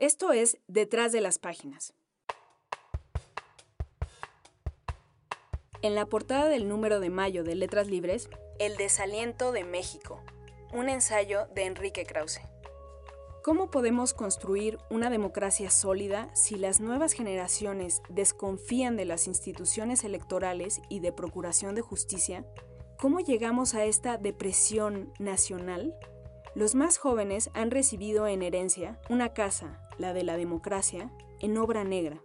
Esto es Detrás de las Páginas. En la portada del número de mayo de Letras Libres, El desaliento de México, un ensayo de Enrique Krause. ¿Cómo podemos construir una democracia sólida si las nuevas generaciones desconfían de las instituciones electorales y de procuración de justicia? ¿Cómo llegamos a esta depresión nacional? Los más jóvenes han recibido en herencia una casa, la de la democracia, en obra negra.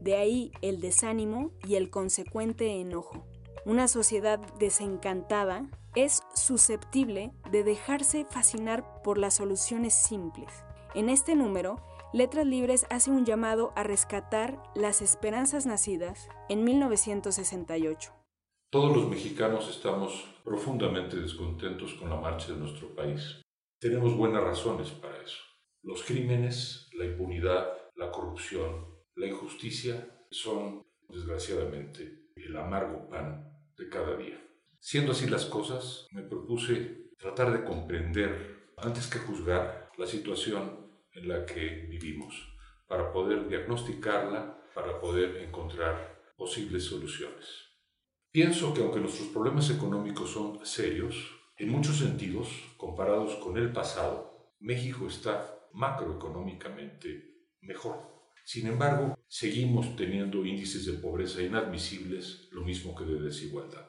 De ahí el desánimo y el consecuente enojo. Una sociedad desencantada es susceptible de dejarse fascinar por las soluciones simples. En este número, Letras Libres hace un llamado a rescatar las esperanzas nacidas en 1968. Todos los mexicanos estamos profundamente descontentos con la marcha de nuestro país. Tenemos buenas razones para eso. Los crímenes, la impunidad, la corrupción, la injusticia son, desgraciadamente, el amargo pan de cada día. Siendo así las cosas, me propuse tratar de comprender, antes que juzgar, la situación en la que vivimos, para poder diagnosticarla, para poder encontrar posibles soluciones. Pienso que aunque nuestros problemas económicos son serios, en muchos sentidos, comparados con el pasado, México está macroeconómicamente mejor. Sin embargo, seguimos teniendo índices de pobreza inadmisibles, lo mismo que de desigualdad.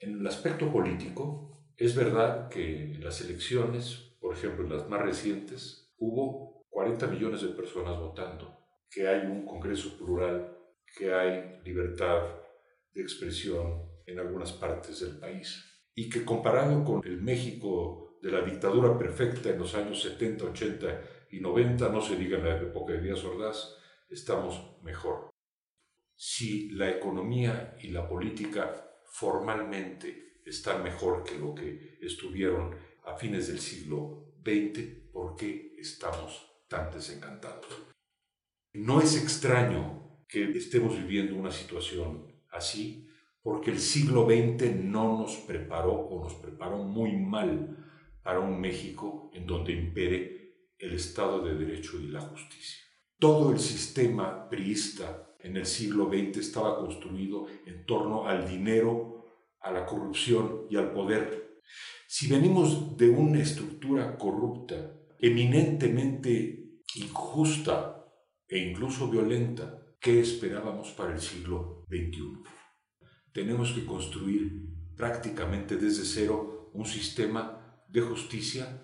En el aspecto político, es verdad que en las elecciones, por ejemplo en las más recientes, hubo 40 millones de personas votando, que hay un Congreso plural, que hay libertad de expresión en algunas partes del país y que comparado con el México de la dictadura perfecta en los años 70, 80 y 90, no se diga en la época de Díaz Ordaz, estamos mejor. Si la economía y la política formalmente están mejor que lo que estuvieron a fines del siglo XX, ¿por qué estamos tan desencantados? No es extraño que estemos viviendo una situación así, porque el siglo XX no nos preparó o nos preparó muy mal para un México en donde impere el Estado de Derecho y la justicia. Todo el sistema priista en el siglo XX estaba construido en torno al dinero, a la corrupción y al poder. Si venimos de una estructura corrupta, eminentemente injusta e incluso violenta, ¿qué esperábamos para el siglo XXI? Tenemos que construir prácticamente desde cero un sistema de justicia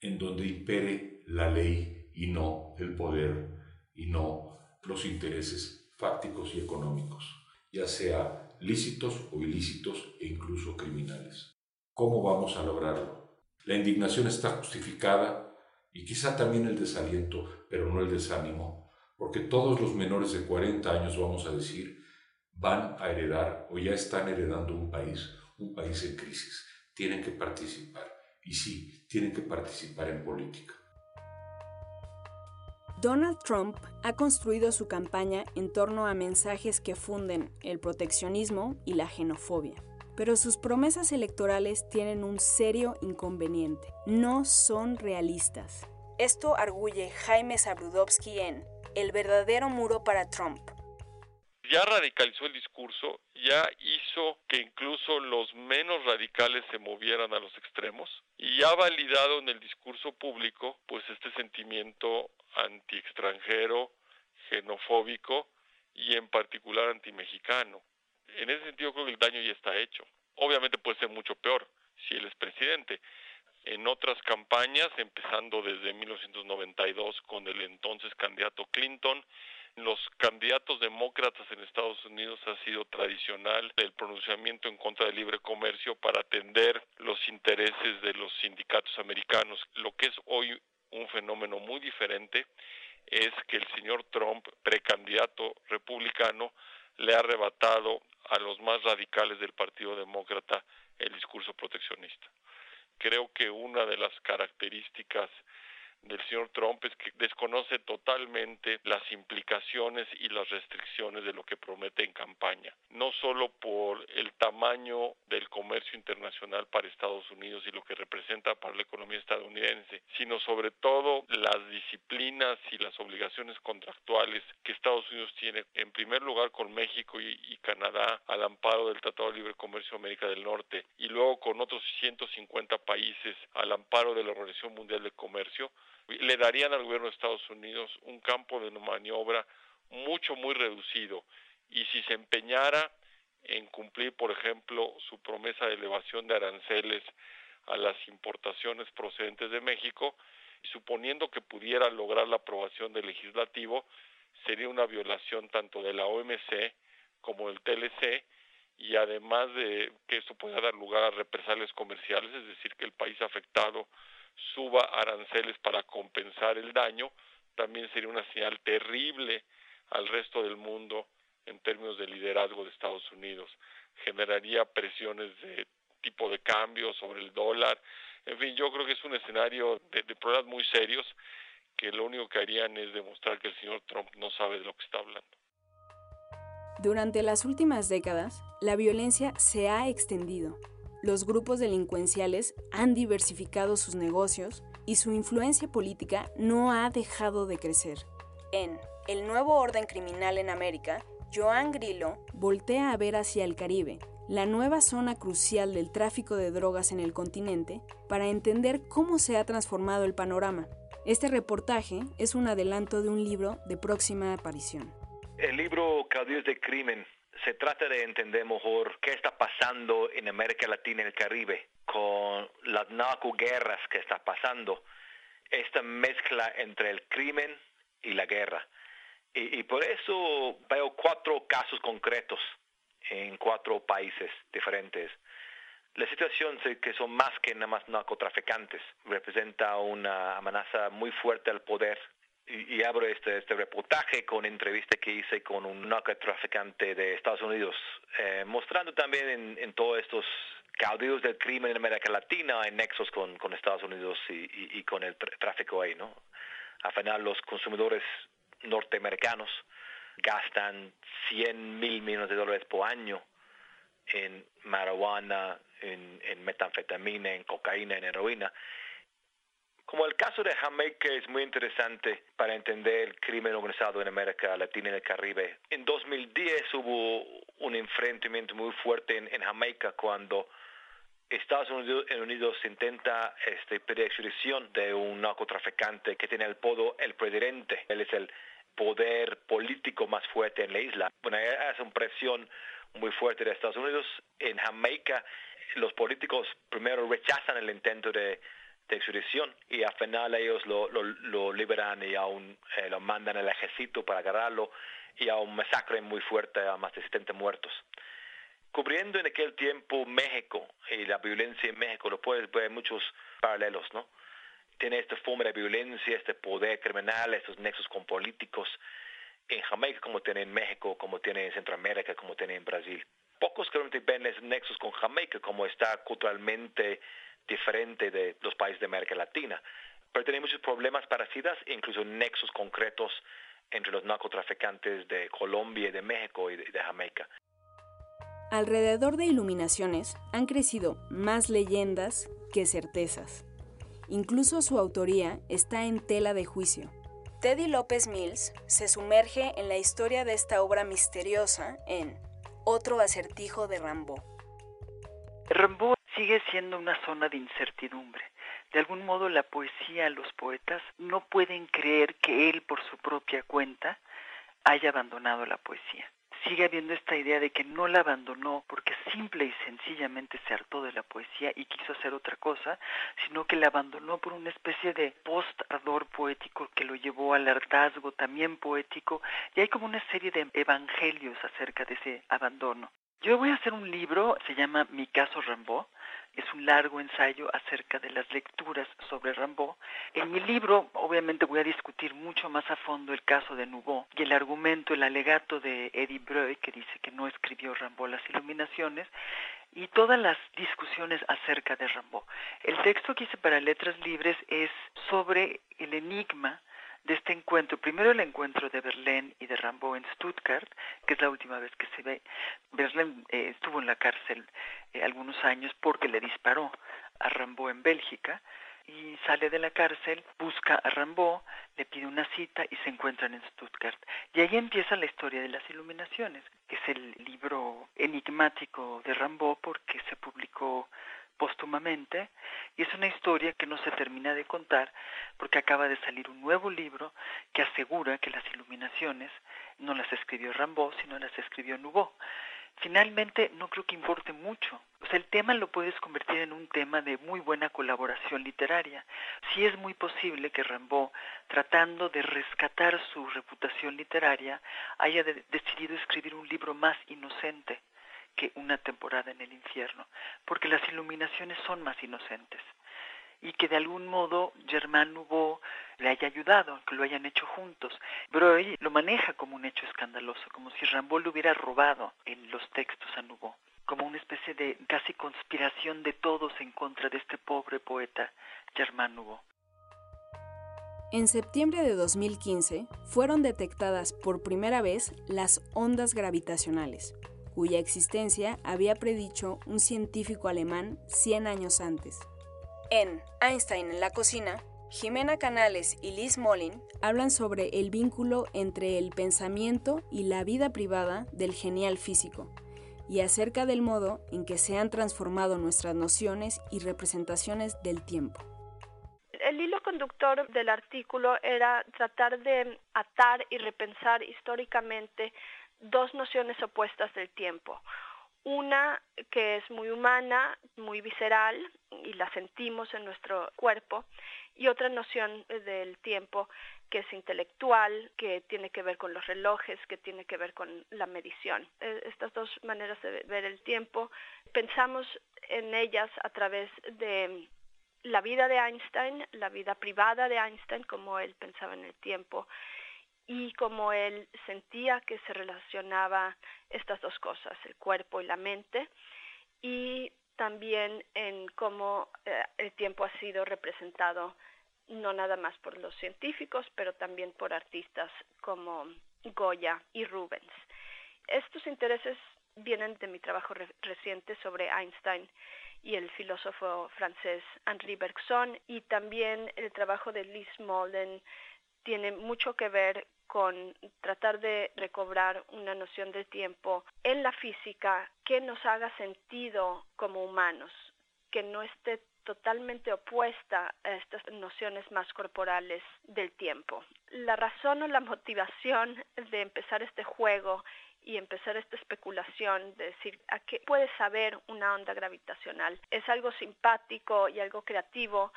en donde impere la ley y no el poder y no los intereses fácticos y económicos, ya sea lícitos o ilícitos e incluso criminales. ¿Cómo vamos a lograrlo? La indignación está justificada y quizá también el desaliento, pero no el desánimo, porque todos los menores de 40 años vamos a decir van a heredar o ya están heredando un país, un país en crisis. Tienen que participar. Y sí, tienen que participar en política. Donald Trump ha construido su campaña en torno a mensajes que funden el proteccionismo y la xenofobia. Pero sus promesas electorales tienen un serio inconveniente. No son realistas. Esto arguye Jaime Zabrudowski en El verdadero muro para Trump, ya radicalizó el discurso, ya hizo que incluso los menos radicales se movieran a los extremos y ha validado en el discurso público pues este sentimiento anti-extranjero, xenofóbico y en particular anti-mexicano. En ese sentido creo que el daño ya está hecho. Obviamente puede ser mucho peor si él es presidente. En otras campañas, empezando desde 1992 con el entonces candidato Clinton, los candidatos demócratas en Estados Unidos ha sido tradicional el pronunciamiento en contra del libre comercio para atender los intereses de los sindicatos americanos. Lo que es hoy un fenómeno muy diferente es que el señor Trump, precandidato republicano, le ha arrebatado a los más radicales del Partido Demócrata el discurso proteccionista. Creo que una de las características del señor Trump es que desconoce totalmente las implicaciones y las restricciones de lo que promete en campaña, no solo por el tamaño del comercio internacional para Estados Unidos y lo que representa para la economía estadounidense, sino sobre todo las disciplinas y las obligaciones contractuales que Estados Unidos tiene, en primer lugar con México y, Canadá al amparo del Tratado de Libre Comercio de América del Norte y luego con otros 150 países al amparo de la Organización Mundial de Comercio, le darían al gobierno de Estados Unidos un campo de maniobra mucho, muy reducido. Y si se empeñara en cumplir, por ejemplo, su promesa de elevación de aranceles a las importaciones procedentes de México, suponiendo que pudiera lograr la aprobación del legislativo, sería una violación tanto de la OMC como del TLC y además de que eso pueda dar lugar a represalias comerciales, es decir, que el país afectado suba aranceles para compensar el daño, también sería una señal terrible al resto del mundo en términos de liderazgo de Estados Unidos. Generaría presiones de tipo de cambio sobre el dólar. En fin, yo creo que es un escenario de, de problemas muy serios que lo único que harían es demostrar que el señor Trump no sabe de lo que está hablando. Durante las últimas décadas, la violencia se ha extendido los grupos delincuenciales han diversificado sus negocios y su influencia política no ha dejado de crecer. En El nuevo orden criminal en América, Joan Grillo voltea a ver hacia el Caribe, la nueva zona crucial del tráfico de drogas en el continente, para entender cómo se ha transformado el panorama. Este reportaje es un adelanto de un libro de próxima aparición. El libro Caudillos de Crimen se trata de entender mejor qué está pasando en América Latina y el Caribe con las narcoguerras que está pasando, esta mezcla entre el crimen y la guerra. Y, por eso veo cuatro casos concretos en cuatro países diferentes. La situación es que son más que nada narcotraficantes, representa una amenaza muy fuerte al poder y, abro este, este reportaje con entrevista que hice con un narcotraficante de Estados Unidos, eh, mostrando también en, todos estos caudillos del crimen en América Latina hay nexos con, con Estados Unidos y, con el tráfico ahí, ¿no? Al final los consumidores norteamericanos gastan 100 mil millones de dólares por año en marihuana, en metanfetamina, en cocaína, en heroína como el caso de Jamaica es muy interesante para entender el crimen organizado en América Latina y el Caribe. En 2010 hubo un enfrentamiento muy fuerte en, Jamaica cuando Estados Unidos, intenta este, pedir extradición de un narcotraficante que tiene el podo el presidente. Él es el poder político más fuerte en la isla. Bueno, hace una presión muy fuerte de Estados Unidos. En Jamaica, los políticos primero rechazan el intento de de extradición y al final ellos lo, lo, liberan y aún eh, lo mandan al ejército para agarrarlo y a un masacre muy fuerte a más de 70 muertos. Cubriendo en aquel tiempo México y la violencia en México, lo puedes ver muchos paralelos, ¿no? Tiene esta forma de violencia, este poder criminal, estos nexos con políticos en Jamaica como tiene en México, como tiene en Centroamérica, como tiene en Brasil. Pocos realmente ven esos nexos con Jamaica, como está culturalmente diferente de los países de América Latina. Pero tenemos muchos problemas parecidos e incluso nexos concretos entre los narcotraficantes de Colombia de México y de, de Jamaica. Alrededor de Iluminaciones han crecido más leyendas que certezas. Incluso su autoría está en tela de juicio. Teddy López Mills se sumerge en la historia de esta obra misteriosa en Otro acertijo de Rambo. Rambo sigue siendo una zona de incertidumbre. De algún modo la poesía, los poetas no pueden creer que él por su propia cuenta haya abandonado la poesía. Sigue habiendo esta idea de que no la abandonó porque simple y sencillamente se hartó de la poesía y quiso hacer otra cosa, sino que la abandonó por una especie de post-ardor poético que lo llevó al hartazgo también poético y hay como una serie de evangelios acerca de ese abandono. Yo voy a hacer un libro, se llama Mi caso Rambo, es un largo ensayo acerca de las lecturas sobre Rambo. En mi libro, obviamente, voy a discutir mucho más a fondo el caso de Nouveau y el argumento, el alegato de Eddie Breuil, que dice que no escribió Rambo las iluminaciones. y todas las discusiones acerca de Rambo. El texto que hice para Letras Libres es sobre el enigma de este encuentro. Primero el encuentro de Berlín y de Rambo en Stuttgart, que es la última vez que se ve. Berlín eh, estuvo en la cárcel eh, algunos años porque le disparó a Rambo en Bélgica y sale de la cárcel, busca a Rambo, le pide una cita y se encuentran en Stuttgart. Y ahí empieza la historia de las iluminaciones, que es el libro enigmático de Rambo porque se publicó póstumamente y es una historia que no se termina de contar porque acaba de salir un nuevo libro que asegura que las iluminaciones no las escribió Rambo, sino las escribió Nouveau. Finalmente, no creo que importe mucho. O sea, el tema lo puedes convertir en un tema de muy buena colaboración literaria. Sí es muy posible que Rambo, tratando de rescatar su reputación literaria, haya decidido escribir un libro más inocente que una temporada en el infierno, porque las iluminaciones son más inocentes y que de algún modo Germán Nouveau le haya ayudado, que lo hayan hecho juntos. Pero él lo maneja como un hecho escandaloso, como si Rambo le hubiera robado en los textos a Nouveau, como una especie de casi conspiración de todos en contra de este pobre poeta Germán Nouveau. En septiembre de 2015 fueron detectadas por primera vez las ondas gravitacionales, cuya existencia había predicho un científico alemán 100 años antes. En Einstein en la cocina, Jimena Canales y Liz Molin hablan sobre el vínculo entre el pensamiento y la vida privada del genial físico y acerca del modo en que se han transformado nuestras nociones y representaciones del tiempo. El hilo conductor del artículo era tratar de atar y repensar históricamente dos nociones opuestas del tiempo. Una que es muy humana, muy visceral y la sentimos en nuestro cuerpo, y otra noción del tiempo que es intelectual, que tiene que ver con los relojes, que tiene que ver con la medición. E, estas dos maneras de ver el tiempo, pensamos en ellas a través de la vida de Einstein, la vida privada de Einstein, como él pensaba en el tiempo, y como él sentía que se relacionaba estas dos cosas, el cuerpo y la mente, y también en cómo eh, el tiempo ha sido representado no nada más por los científicos, pero también por artistas como Goya y Rubens. Estos intereses vienen de mi trabajo reciente sobre Einstein y el filósofo francés Henri Bergson y también el trabajo de Liz Molden tiene mucho que ver con tratar de recobrar una noción del tiempo en la física que nos haga sentido como humanos, que no esté totalmente opuesta a estas nociones más corporales del tiempo. La razón o la motivación de empezar este juego y empezar esta especulación de decir a qué puede saber una onda gravitacional es algo simpático y algo creativo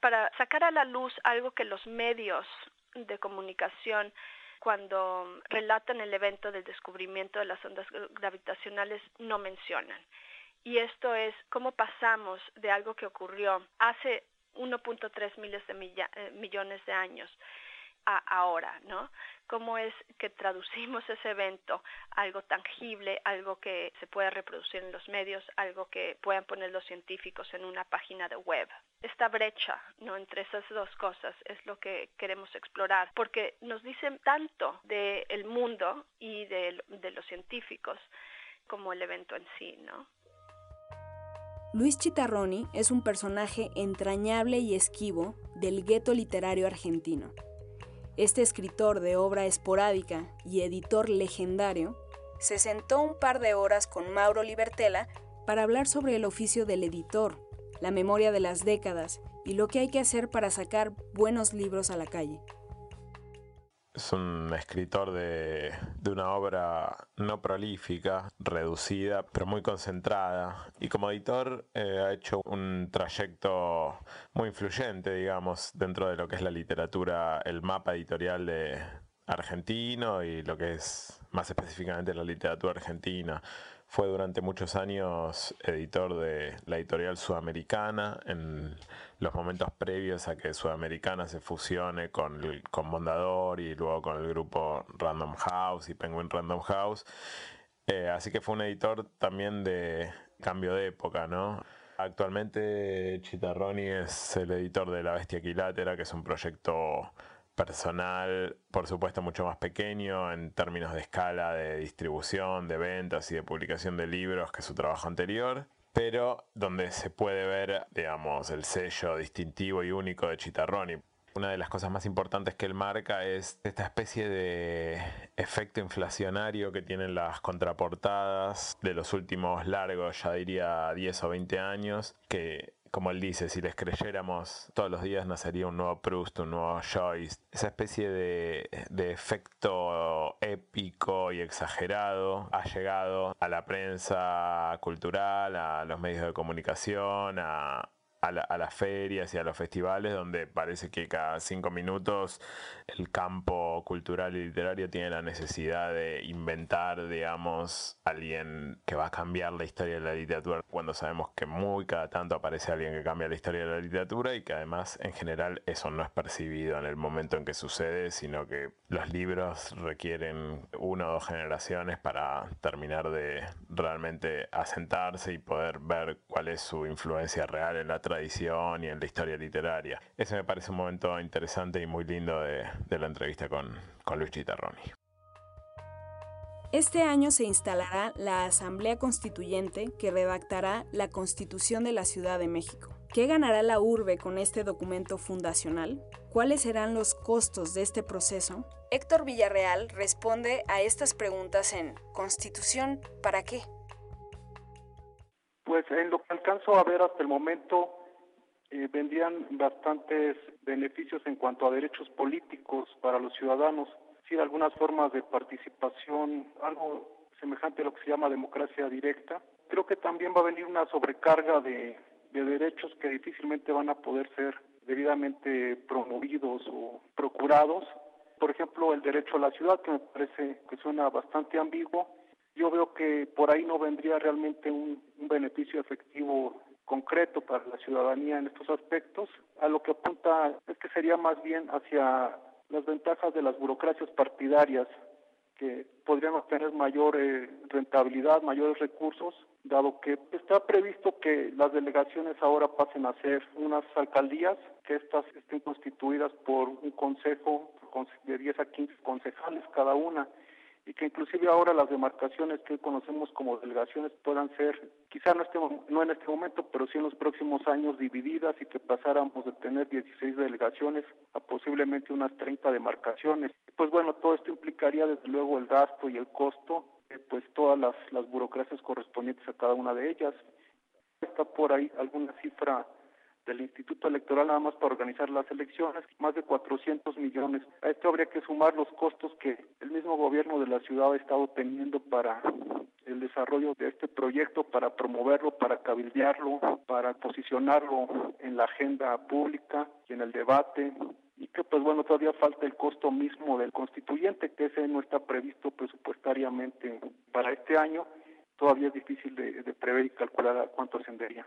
para sacar a la luz algo que los medios de comunicación cuando relatan el evento del descubrimiento de las ondas gravitacionales no mencionan. Y esto es cómo pasamos de algo que ocurrió hace 1.3 miles de eh, millones de años ahora, ¿no? cómo es que traducimos ese evento algo tangible, algo que se pueda reproducir en los medios, algo que puedan poner los científicos en una página de web. Esta brecha ¿no? entre esas dos cosas es lo que queremos explorar, porque nos dicen tanto del mundo y de, de los científicos como el evento en sí, ¿no? Luis Chitarroni es un personaje entrañable y esquivo del gueto literario argentino. Este escritor de obra esporádica y editor legendario se sentó un par de horas con Mauro Libertela para hablar sobre el oficio del editor, la memoria de las décadas y lo que hay que hacer para sacar buenos libros a la calle es un escritor de, una obra no prolífica, reducida, pero muy concentrada. Y como editor eh, ha hecho un trayecto muy influyente, digamos, dentro de lo que es la literatura, el mapa editorial de argentino y lo que es más específicamente la literatura argentina. Fue durante muchos años editor de la editorial sudamericana en los momentos previos a que Sudamericana se fusione con, con Mondador y luego con el grupo Random House y Penguin Random House. Eh, así que fue un editor también de, cambio de época, ¿no? Actualmente Chitarroni es el editor de La Bestia Quilátera, que es un proyecto personal, por supuesto, mucho más pequeño en términos de escala de distribución, de ventas y de publicación de libros que su trabajo anterior, pero donde se puede ver, digamos, el sello distintivo y único de Chitarroni. Una de las cosas más importantes que él marca es esta especie de efecto inflacionario que tienen las contraportadas de los últimos largos, ya diría 10 o 20 años, que como él dice, si les creyéramos todos los días nacería un nuevo Proust, un nuevo Joyce. Esa especie de, de, efecto épico y exagerado ha llegado a la prensa cultural, a los medios de comunicación, a, a, las ferias y a los festivales donde parece que cada cinco minutos el campo cultural y literario tiene la necesidad de inventar, digamos, alguien que va a cambiar la historia de la literatura cuando sabemos que muy cada tanto aparece alguien que cambia la historia de la literatura y que además en general eso no es percibido en el momento en que sucede, sino que los libros requieren una o dos generaciones para terminar de realmente asentarse y poder ver cuál es su influencia real en la tradición y en la historia literaria. Ese me parece un momento interesante y muy lindo de, la entrevista con, con Luis Chitarroni. Este año se instalará la Asamblea Constituyente que redactará la Constitución de la Ciudad de México. ¿Qué ganará la urbe con este documento fundacional? ¿Cuáles serán los costos de este proceso? Héctor Villarreal responde a estas preguntas en Constitución, ¿para qué? Pues en lo que alcanzo a ver hasta el momento, eh, vendrían bastantes beneficios en cuanto a derechos políticos para los ciudadanos, sí, algunas formas de participación, algo semejante a lo que se llama democracia directa. Creo que también va a venir una sobrecarga de, de derechos que difícilmente van a poder ser debidamente promovidos o procurados. Por ejemplo, el derecho a la ciudad, que me parece que suena bastante ambiguo. Yo veo que por ahí no vendría realmente un beneficio efectivo concreto para la ciudadanía en estos aspectos. A lo que apunta es que sería más bien hacia las ventajas de las burocracias partidarias que podrían obtener mayor eh, rentabilidad, mayores recursos, dado que está previsto que las delegaciones ahora pasen a ser unas alcaldías, que éstas estén constituidas por un consejo de 10 a 15 concejales cada una y que inclusive ahora las demarcaciones que conocemos como delegaciones puedan ser, quizá no, este, no en este momento, pero sí en los próximos años divididas y que pasáramos de tener 16 delegaciones a posiblemente unas 30 demarcaciones. Pues bueno, todo esto implicaría desde luego el gasto y el costo, pues todas las, las burocracias correspondientes a cada una de ellas. Está por ahí alguna cifra del Instituto Electoral nada más para organizar las elecciones, más de 400 millones. A esto habría que sumar los costos que el mismo gobierno de la ciudad ha estado teniendo para el desarrollo de este proyecto, para promoverlo, para cabildearlo, para posicionarlo en la agenda pública y en el debate. Y que pues bueno todavía falta el costo mismo del constituyente que ese no está previsto presupuestariamente para este año. Todavía es difícil de, de prever y calcular a cuánto ascendería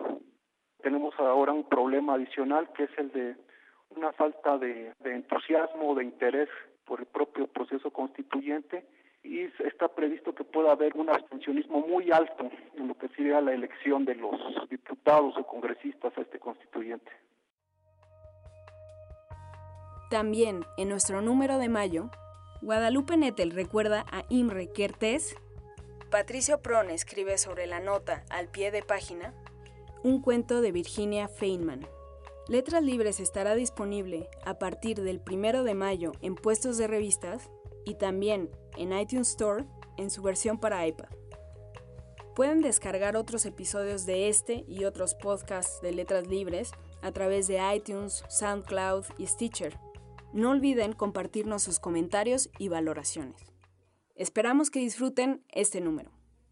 tenemos ahora un problema adicional que es el de una falta de, entusiasmo, de interés por el propio proceso constituyente y está previsto que pueda haber un abstencionismo muy alto en lo que sería la elección de los diputados o congresistas a este constituyente. También en nuestro número de mayo, Guadalupe Nettel recuerda a Imre Kertész, Patricio Pron escribe sobre la nota al pie de página un cuento de Virginia Feynman. Letras Libres estará disponible a partir del 1 de mayo en puestos de revistas y también en iTunes Store en su versión para iPad. Pueden descargar otros episodios de este y otros podcasts de Letras Libres a través de iTunes, SoundCloud y Stitcher. No olviden compartirnos sus comentarios y valoraciones. Esperamos que disfruten este número.